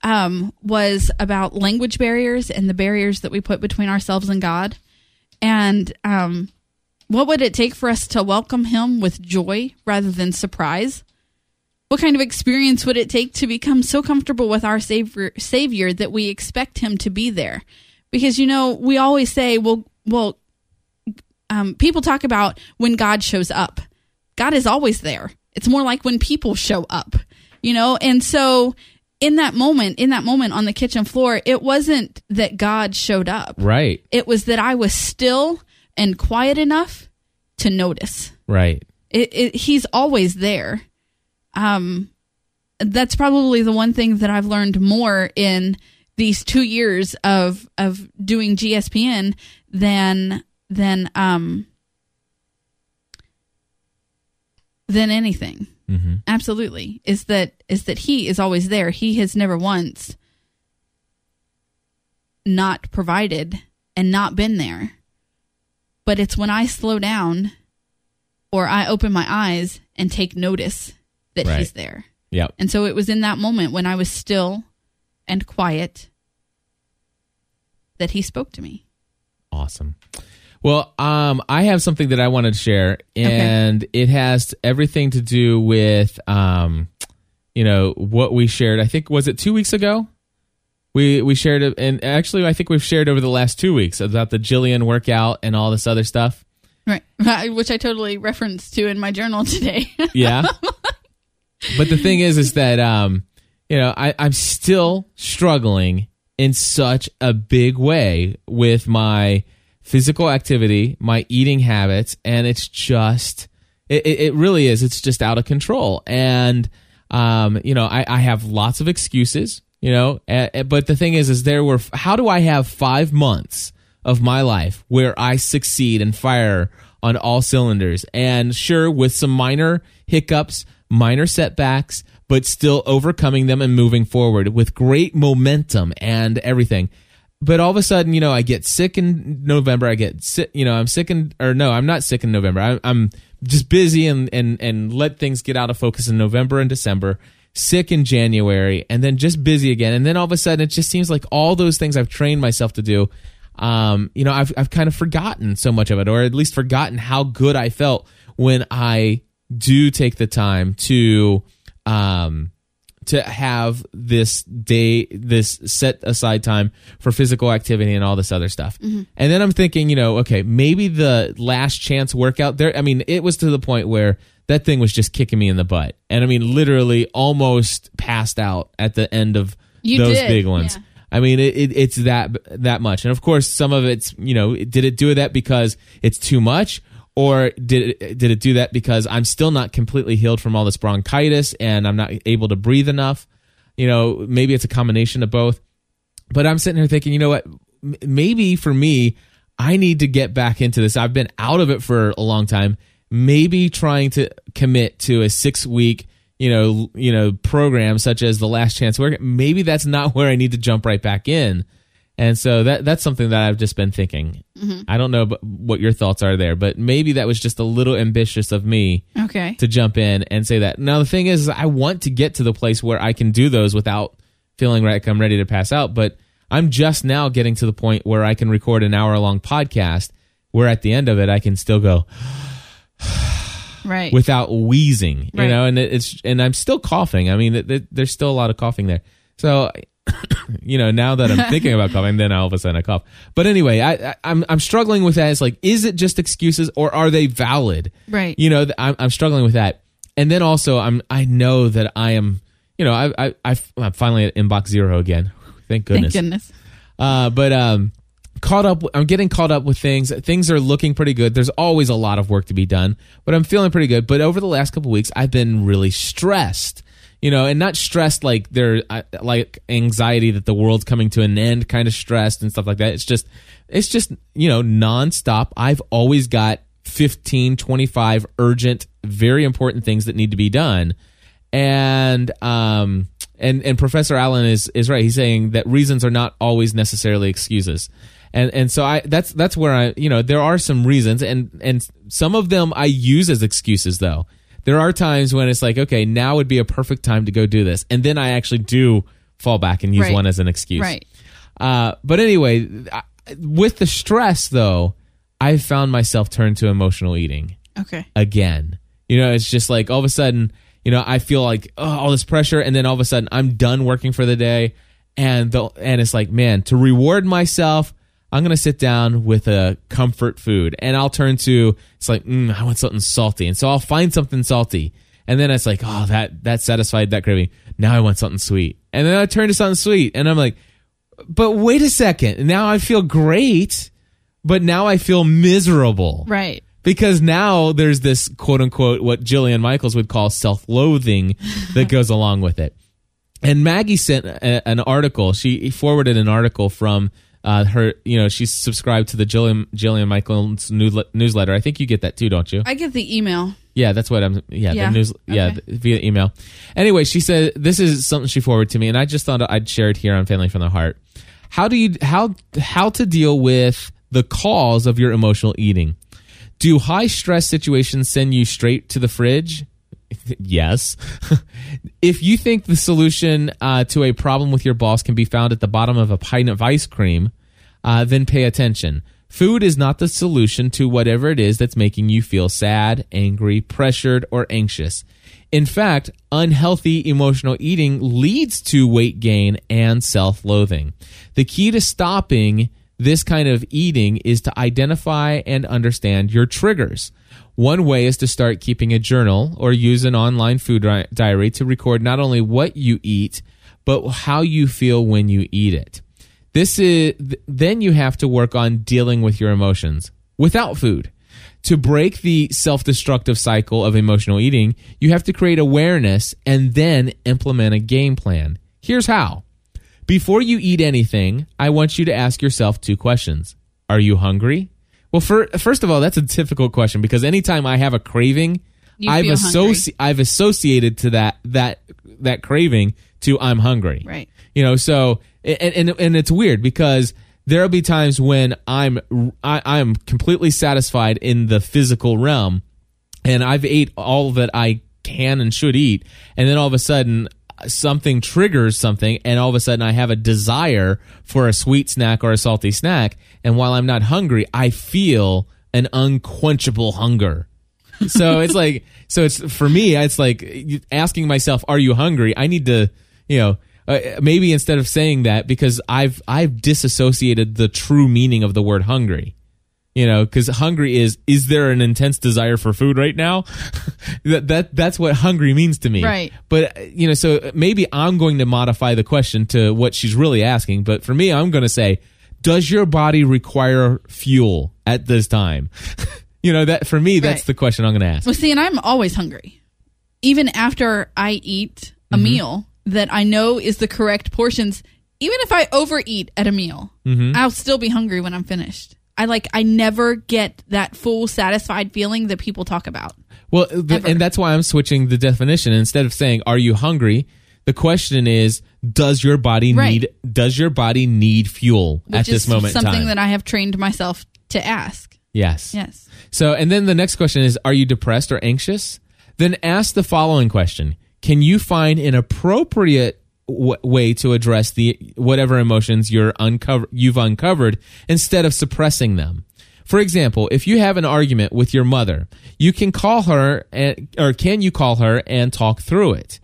um was about language barriers and the barriers that we put between ourselves and God. And um what would it take for us to welcome him with joy rather than surprise? What kind of experience would it take to become so comfortable with our savior, savior that we expect him to be there? Because you know, we always say, well, well, um, people talk about when God shows up. God is always there. It's more like when people show up, you know? And so in that moment, in that moment on the kitchen floor, it wasn't that God showed up. right, It was that I was still and quiet enough to notice right. it, it, he's always there. Um, that's probably the one thing that I've learned more in these two years of of doing GSPN than than um than anything. Hmm Absolutely, is that is that he is always there. He has never once not provided and not been there. But it's when I slow down or I open my eyes and take notice that Right. he's there. Yep. And so it was in that moment when I was still and quiet that he spoke to me. Awesome. Well, um, I have something that I wanted to share, and it has everything to do with, um, you know, what we shared. I think was it two weeks ago. We we shared it, and actually, I think we've shared over the last two weeks about the Jillian workout and all this other stuff. Right. (laughs) Which I totally referenced to in my journal today. (laughs) Yeah. but the thing is, is that um, you know, I, I'm still struggling in such a big way with my physical activity, my eating habits, and it's just it, it really is. It's just out of control. And um, you know, I, I have lots of excuses, you know, but the thing is, is there were how do I have five months of my life where I succeed and fire on all cylinders. And sure, with some minor hiccups, minor setbacks, but still overcoming them and moving forward with great momentum and everything. But all of a sudden, you know, I get sick in November. I get sick, you know, I'm sick in, or no, I'm not sick in November. I, I'm just busy and, and, and let things get out of focus in November and December sick in January and then just busy again. And then all of a sudden it just seems like all those things I've trained myself to do, um, you know, I've, I've kind of forgotten so much of it, or at least forgotten how good I felt when I do take the time to, um, to have this day, this set aside time for physical activity and all this other stuff. Mm-hmm. And then I'm thinking, you know, okay, maybe the last chance workout there, I mean, it was to the point where that thing was just kicking me in the butt. And I mean, literally almost passed out at the end of You those did, big ones. yeah. I mean, it, it, it's that that much, and of course, some of it's you know, did it do that because it's too much, or did it, did it do that because I'm still not completely healed from all this bronchitis and I'm not able to breathe enough? You know, maybe it's a combination of both. But I'm sitting here thinking, you know what? Maybe for me, I need to get back into this. I've been out of it for a long time. Maybe trying to commit to a six week, you know, you know, program such as the Last Chance Work. Maybe that's not (laughs) where I need to jump right back in. And so that that's something that I've just been thinking. Mm-hmm. I don't know what your thoughts are there, but maybe that was just a little ambitious of me Okay. to jump in and say that. Now the thing is, I want to get to the place where I can do those without feeling like I'm ready to pass out. But I'm just now getting to the point where I can record an hour long podcast, where at the end of it I can still go, (sighs) Right. without wheezing. You Right. know, and it's and I'm still coughing. I mean, there's still a lot of coughing there. So, (coughs) you know, now that I'm thinking about coughing, then all of a sudden I cough. But anyway, I, I I'm I'm struggling with that. It's like, is it just excuses or are they valid? Right. You know, I'm I'm struggling with that. And then also, I'm I know that I am. You know, I I, I I'm finally at inbox zero again. Thank goodness. Thank goodness. Uh, but um, caught up. I'm getting caught up with things. Things are looking pretty good. There's always a lot of work to be done, but I'm feeling pretty good. But over the last couple weeks, I've been really stressed. You know, and not stressed like there, uh, like anxiety that the world's coming to an end, kind of stressed and stuff like that. It's just, it's just you know nonstop. I've always got 15, 25 urgent, very important things that need to be done and um and and professor allen is is right he's saying that reasons are not always necessarily excuses and and so i that's that's where i you know there are some reasons and and some of them i use as excuses though there are times when it's like okay now would be a perfect time to go do this and then i actually do fall back and use Right. one as an excuse Right. uh, but anyway, I, with the stress though, I found myself turn to emotional eating Okay. again. You know, it's just like all of a sudden, you know, I feel like oh, all this pressure, and then all of a sudden I'm done working for the day, and the and it's like, man, to reward myself, I'm gonna sit down with a comfort food, and I'll turn to it's like mm, I want something salty, and so I'll find something salty, and then it's like, oh, that that satisfied that craving. Now I want something sweet, and then I turn to something sweet, and I'm like, but wait a second, now I feel great, but now I feel miserable Right. because now there's this quote unquote what Jillian Michaels would call self loathing that (laughs) goes along with it. And Maggie sent a, an article. She forwarded an article from uh, her. You know, she's subscribed to the Jillian Jillian Michaels newsletter. I think you get that too, don't you? I get the email. Yeah, that's what I'm. Yeah, Yeah, the news. Yeah, okay. via email. Anyway, she said this is something she forwarded to me, and I just thought I'd share it here on Family from the Heart. How do you how how to deal with the cause of your emotional eating? Do high stress situations send you straight to the fridge? Yes. (laughs) if you think the solution uh, to a problem with your boss can be found at the bottom of a pint of ice cream, uh, then pay attention. Food is not the solution to whatever it is that's making you feel sad, angry, pressured, or anxious. In fact, unhealthy emotional eating leads to weight gain and self loathing. The key to stopping this kind of eating is to identify and understand your triggers. One way is to start keeping a journal or use an online food di- diary to record not only what you eat, but how you feel when you eat it. This is th- then you have to work on dealing with your emotions without food. To break the self-destructive cycle of emotional eating, you have to create awareness and then implement a game plan. Here's how. Before you eat anything, I want you to ask yourself two questions. Are you hungry? Well, fir- first of all, that's a difficult question because anytime I have a craving, You I've feel associ- I've associated to that that that craving to I'm hungry. Right. You know, so and and, and it's weird because there'll be times when I'm I, I'm completely satisfied in the physical realm, and I've ate all that I can and should eat, and then all of a sudden something triggers something, and all of a sudden I have a desire for a sweet snack or a salty snack, and while I'm not hungry, I feel an unquenchable hunger. so (laughs) it's like so it's for me it's like asking myself are you hungry i need to you know uh, maybe instead of saying that because i've i've disassociated the true meaning of the word hungry you know because hungry is is there an intense desire for food right now (laughs) that, that that's what hungry means to me Right. but you know so maybe i'm going to modify the question to what she's really asking but for me i'm going to say does your body require fuel at this time (laughs) you know that for me that's Right. the question i'm going to ask Well, see, and I'm always hungry. Even after I eat a Mm-hmm. meal that I know is the correct portions, even if I overeat at a meal, Mm-hmm. I'll still be hungry when I'm finished. I like, I never get that full satisfied feeling that people talk about. Well, th- Ever. and that's why I'm switching the definition. Instead of saying "Are you hungry?" the question is, "Does your body Right. need Does your body need fuel Which at this is moment in something time?" that I have trained myself to ask. yes. Yes. So, and then the next question is, "Are you depressed or anxious?" Then ask the following question: Can you find an appropriate w- way to address the whatever emotions you're uncover you've uncovered instead of suppressing them? For example, if you have an argument with your mother, you can call her and, or can you call her and talk through it?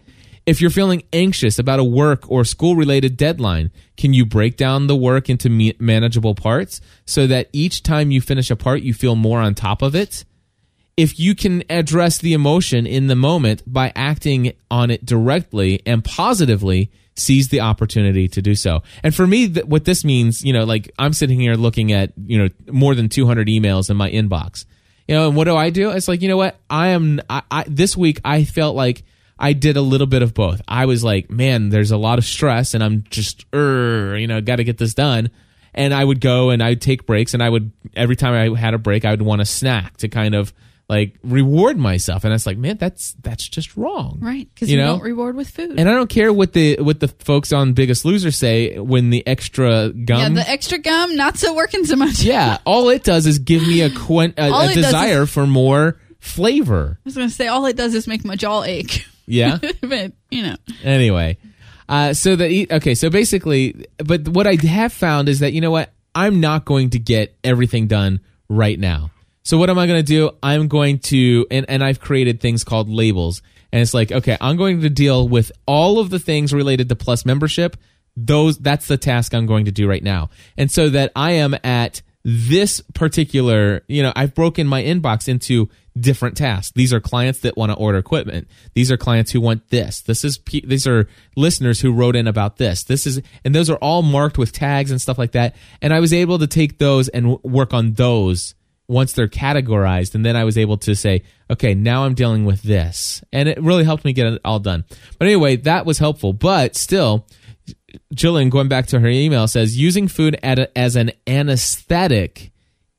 If you're feeling anxious about a work or school related deadline, can you break down the work into manageable parts so that each time you finish a part, you feel more on top of it? If you can address the emotion in the moment by acting on it directly and positively, seize the opportunity to do so. And for me, th- what this means, you know, like I'm sitting here looking at, you know, more than 200 emails in my inbox. You know, and what do I do? It's like, you know what? I am, I, I this week I felt like I did a little bit of both. I was like, man, there's a lot of stress and I'm just, you know, got to get this done. And I would go and I'd take breaks and I would, every time I had a break, I would want a snack to kind of like reward myself. And it's like, man, that's, that's just wrong. Right. Because You you, know? don't reward with food. And I don't care what the, what the folks on Biggest Loser say when the extra gum. yeah, the extra gum, not so working so much. Yeah, (laughs) all it does is give me a, quen- a, a desire for more flavor. I was going to say, all it does is make my jaw ache. Yeah. (laughs) but, you know. anyway uh, so the okay so basically but what i have found is that you know what i'm not going to get everything done right now so what am i going to do i'm going to and, and i've created things called labels and it's like okay i'm going to deal with all of the things related to plus membership those that's the task i'm going to do right now and so that i am at this particular, you know, I've broken my inbox into different tasks. These are clients that want to order equipment. These are clients who want this. This is these are listeners who wrote in about this. This is and those are all marked with tags and stuff like that. And I was able to take those and work on those once they're categorized and then I was able to say, okay, now I'm dealing with this. And it really helped me get it all done. But anyway, that was helpful. But still, Jillian, going back to her email, says using food as an anesthetic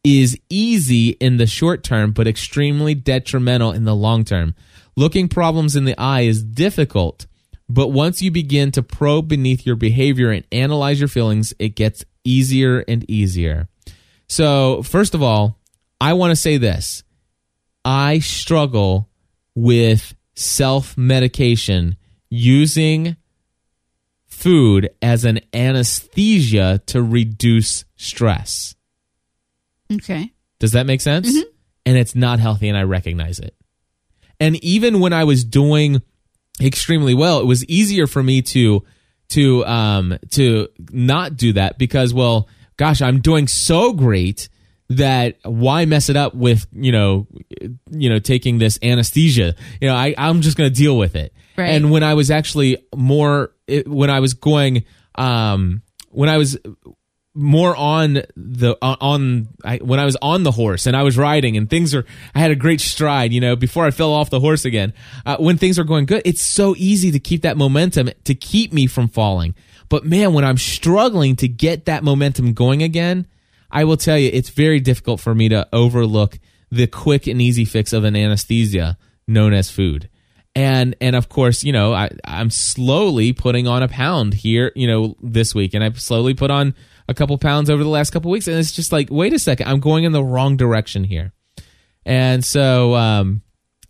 is easy in the short term, but extremely detrimental in the long term. Looking problems in the eye is difficult, but once you begin to probe beneath your behavior and analyze your feelings, it gets easier and easier. So, first of all, I want to say this I struggle with self medication using food as an anesthesia to reduce stress. Okay. Does that make sense? And it's not healthy, and I recognize it. And even when I was doing extremely well, it was easier for me to to um to not do that because well, gosh, I'm doing so great that why mess it up with you know you know taking this anesthesia? You know I, i'm just going to deal with it. Right. and when i was actually more it, when i was going um when i was more on the on- on I, when I was on the horse and I was riding and things are I had a great stride you know before I fell off the horse again uh, when things are going good it's so easy to keep that momentum to keep me from falling. But man when I'm struggling to get that momentum going again I will tell you it's very difficult for me to overlook the quick and easy fix of an anesthesia known as food. And and of course you know I, i'm slowly putting on a pound here you know this week. And i've slowly put on a couple pounds over the last couple weeks. And it's just like wait a second i'm going in the wrong direction here. And so um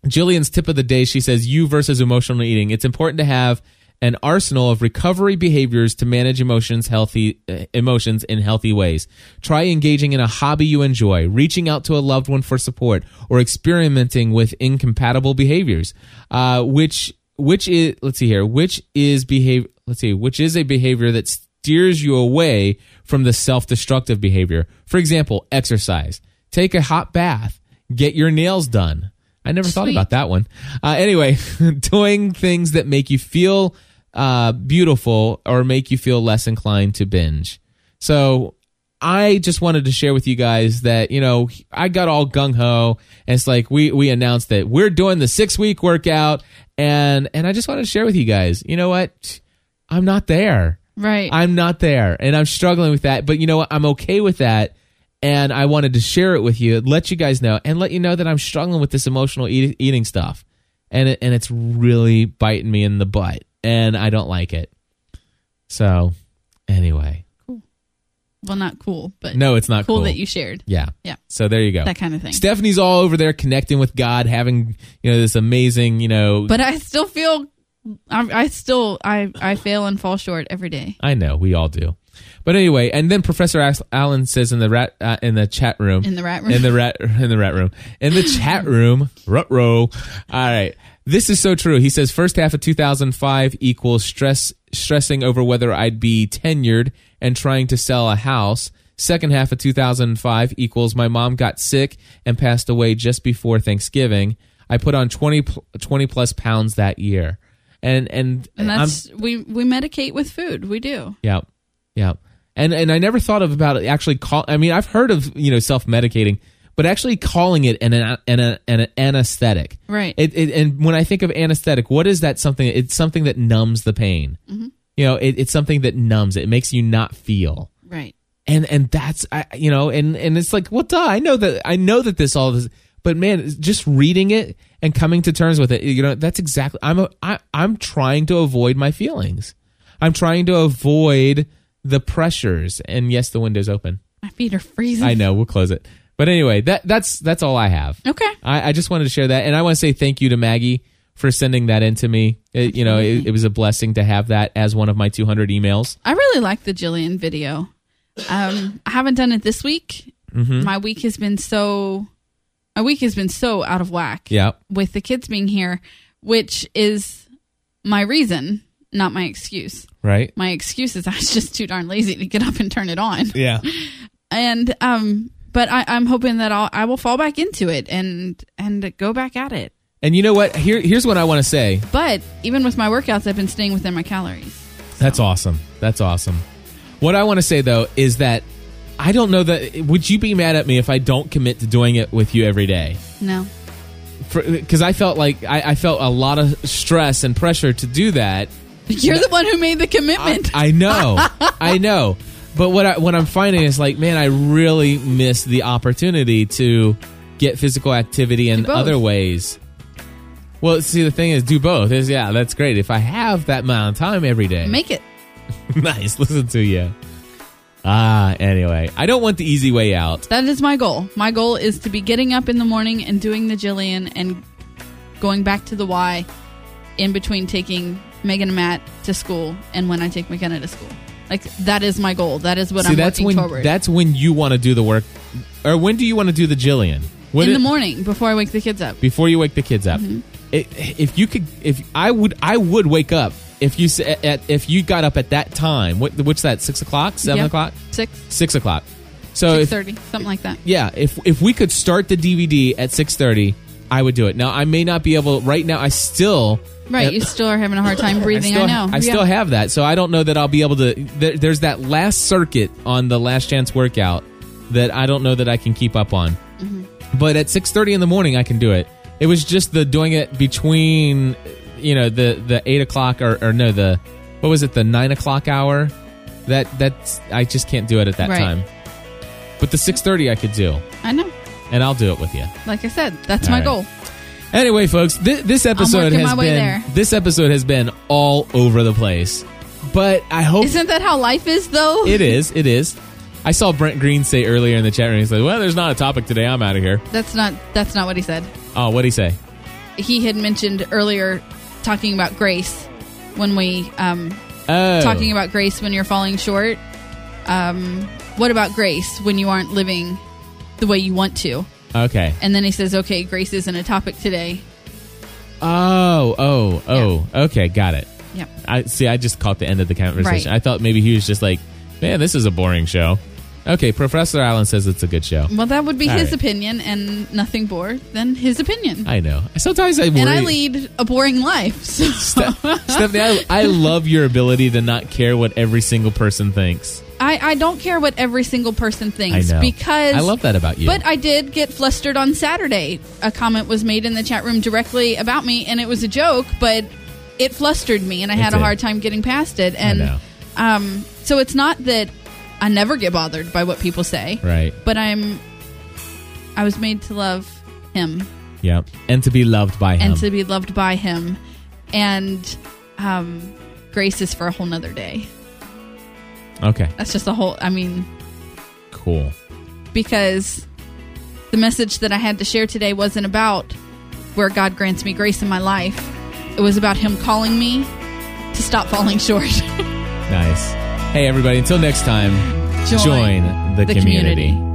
jillian's tip of the day she says you versus emotional eating. It's important to have an arsenal of recovery behaviors to manage emotions healthy uh, emotions in healthy ways. Try engaging in a hobby you enjoy reaching out to a loved one for support or experimenting with incompatible behaviors. Uh, which which is let's see here which is behave let's see which is a behavior that steers you away from the self-destructive behavior. For example exercise. Take a hot bath. Get your nails done i never thought about that one uh, anyway (laughs) doing things that make you feel uh, beautiful or make you feel less inclined to binge so I just wanted to share with you guys that you know I got all gung ho, and it's like we we announced that we're doing the six week workout, and and I just wanted to share with you guys. You know what? I'm not there. Right. I'm not there, and I'm struggling with that. But you know what? I'm okay with that, and I wanted to share it with you, let you guys know, and let you know that I'm struggling with this emotional eat, eating stuff, and it, and it's really biting me in the butt, and I don't like it. So, anyway, cool. well, not cool, but no, it's not cool, cool. that you shared. Yeah. Yeah. So there you go. That kind of thing. Stephanie's all over there connecting with God, having you know this amazing, you know. But I still feel, I, I still, I, I fail and fall short every day. I know we all do. But anyway, and then Professor Allen says in the rat uh, in the chat room In the rat room. in the rat (laughs) in the rat room in the chat (laughs) room rut row. All right, this is so true. He says first half of 2005 equals stress stressing over whether I'd be tenured and trying to sell a house. Second half of 2005 equals my mom got sick and passed away just before Thanksgiving. I put on 20, 20 plus pounds that year. And and, and I'm- that's we we medicate with food. We do. yeah, yeah, and and I never thought of about it actually. Call. I mean, I've heard of you know self medicating, but actually calling it an an, an, an anesthetic. Right. It, it and when I think of anesthetic, what is that something? It's something that numbs the pain. Mm-hmm. You know, it, it's something that numbs it. It makes you not feel. Right. And and that's I you know and and it's like well duh I know that I know that this all this but man just reading it and coming to terms with it you know that's exactly I'm a, I, I'm trying to avoid my feelings. I'm trying to avoid the pressures and yes the window's open. My feet are freezing. I know we'll close it. But anyway that that's that's all I have. Okay. I, I just wanted to share that, and I want to say thank you to Maggie for sending that in to me. It, you know, it, it was a blessing to have that as one of my 200 emails. I really like the Jillian video. Um, I haven't done it this week. Mm-hmm. My week has been so, my week has been so out of whack. Yeah. With the kids being here, which is my reason, not my excuse. Right. My excuse is I was just too darn lazy to get up and turn it on. Yeah. (laughs) And um, but I, I'm hoping that I'll I will fall back into it and and go back at it. And you know what? Here, here's what I want to say. But even with my workouts, I've been staying within my calories. That's awesome. That's awesome. What I want to say though is that I don't know that. Would you be mad at me if I don't commit to doing it with you every day? No. Because I felt like I, I felt a lot of stress and pressure to do that. You're the one who made the commitment. I know, (laughs) I know. But what I, what I'm finding is like, man, I really miss the opportunity to get physical activity in other ways. Well, see, the thing is, do both. Is yeah, that's great. If I have that amount of time every day, Make it. (laughs) nice. Listen to you. Ah, anyway, I don't want the easy way out. That is my goal. My goal is to be getting up in the morning and doing the Jillian and going back to the Y in between taking Megan and Matt to school and when I take McKenna to school. Like that is my goal. That is what See, I'm that's working when toward. that's when you want to do the work, or when do you want to do the Jillian? Would in it- the morning before I wake the kids up. before you wake the kids up. Mm-hmm. It, if you could, if I would, I would wake up if you at, if you got up at that time. What what's that? Six o'clock, seven Yeah. o'clock, Six, six o'clock. So six thirty, something like that. yeah, if if we could start the DVD at six thirty, I would do it. Now I may not be able. Right now, I still Right, you still are having a hard time (laughs) breathing. I, still, know. I Yeah. still have that, so I don't know that I'll be able to. There, there's that last circuit on the last chance workout that I don't know that I can keep up on. Mm-hmm. But at six thirty in the morning, I can do it. It was just the doing it between, you know, the the eight o'clock or, or no the what was it the nine o'clock hour. That that's I just can't do it at that Right. time. But the six thirty I could do, I know. And I'll do it with you. Like I said, that's All my right. goal. Anyway, folks, th- this episode has been there. this episode has been all over the place. But I hope Isn't that how life is, though? it (laughs) is. It is. I saw Brent Green say earlier in the chat room. He's like, "Well, there's not a topic today. I'm out of here." That's not. That's not what he said. Oh, what did he say? He had mentioned earlier talking about grace when we um, Oh, talking about grace when you're falling short. Um, what about grace when you aren't living the way you want to? okay. And then he says, "Okay, grace isn't a topic today." Oh, oh, oh. Okay, got it. Yep. I see. I just caught the end of the conversation. Right. I thought maybe he was just like, "Man, this is a boring show." Okay, Professor Allen says it's a good show. Well, that would be All his right. opinion, and nothing more than his opinion. I know. Sometimes I worry. and I lead a boring life. So Ste- Stephanie, I, I love your ability to not care what every single person thinks. I, I don't care what every single person thinks I because I love that about you. But I did get flustered on Saturday. A comment was made in the chat room directly about me, and it was a joke, but it flustered me, and I It had a hard time getting past it. And um, so it's not that I never get bothered by what people say, right. but I'm I was made to love him Yeah. And to be loved by him. and to be loved by him, and um, grace is for a whole nother day. Okay. That's just a whole. I mean, Cool. because the message that I had to share today wasn't about where God grants me grace in my life. It was about Him calling me to stop falling short. (laughs) Nice. Hey, everybody, until next time, Join join, the, the community. community.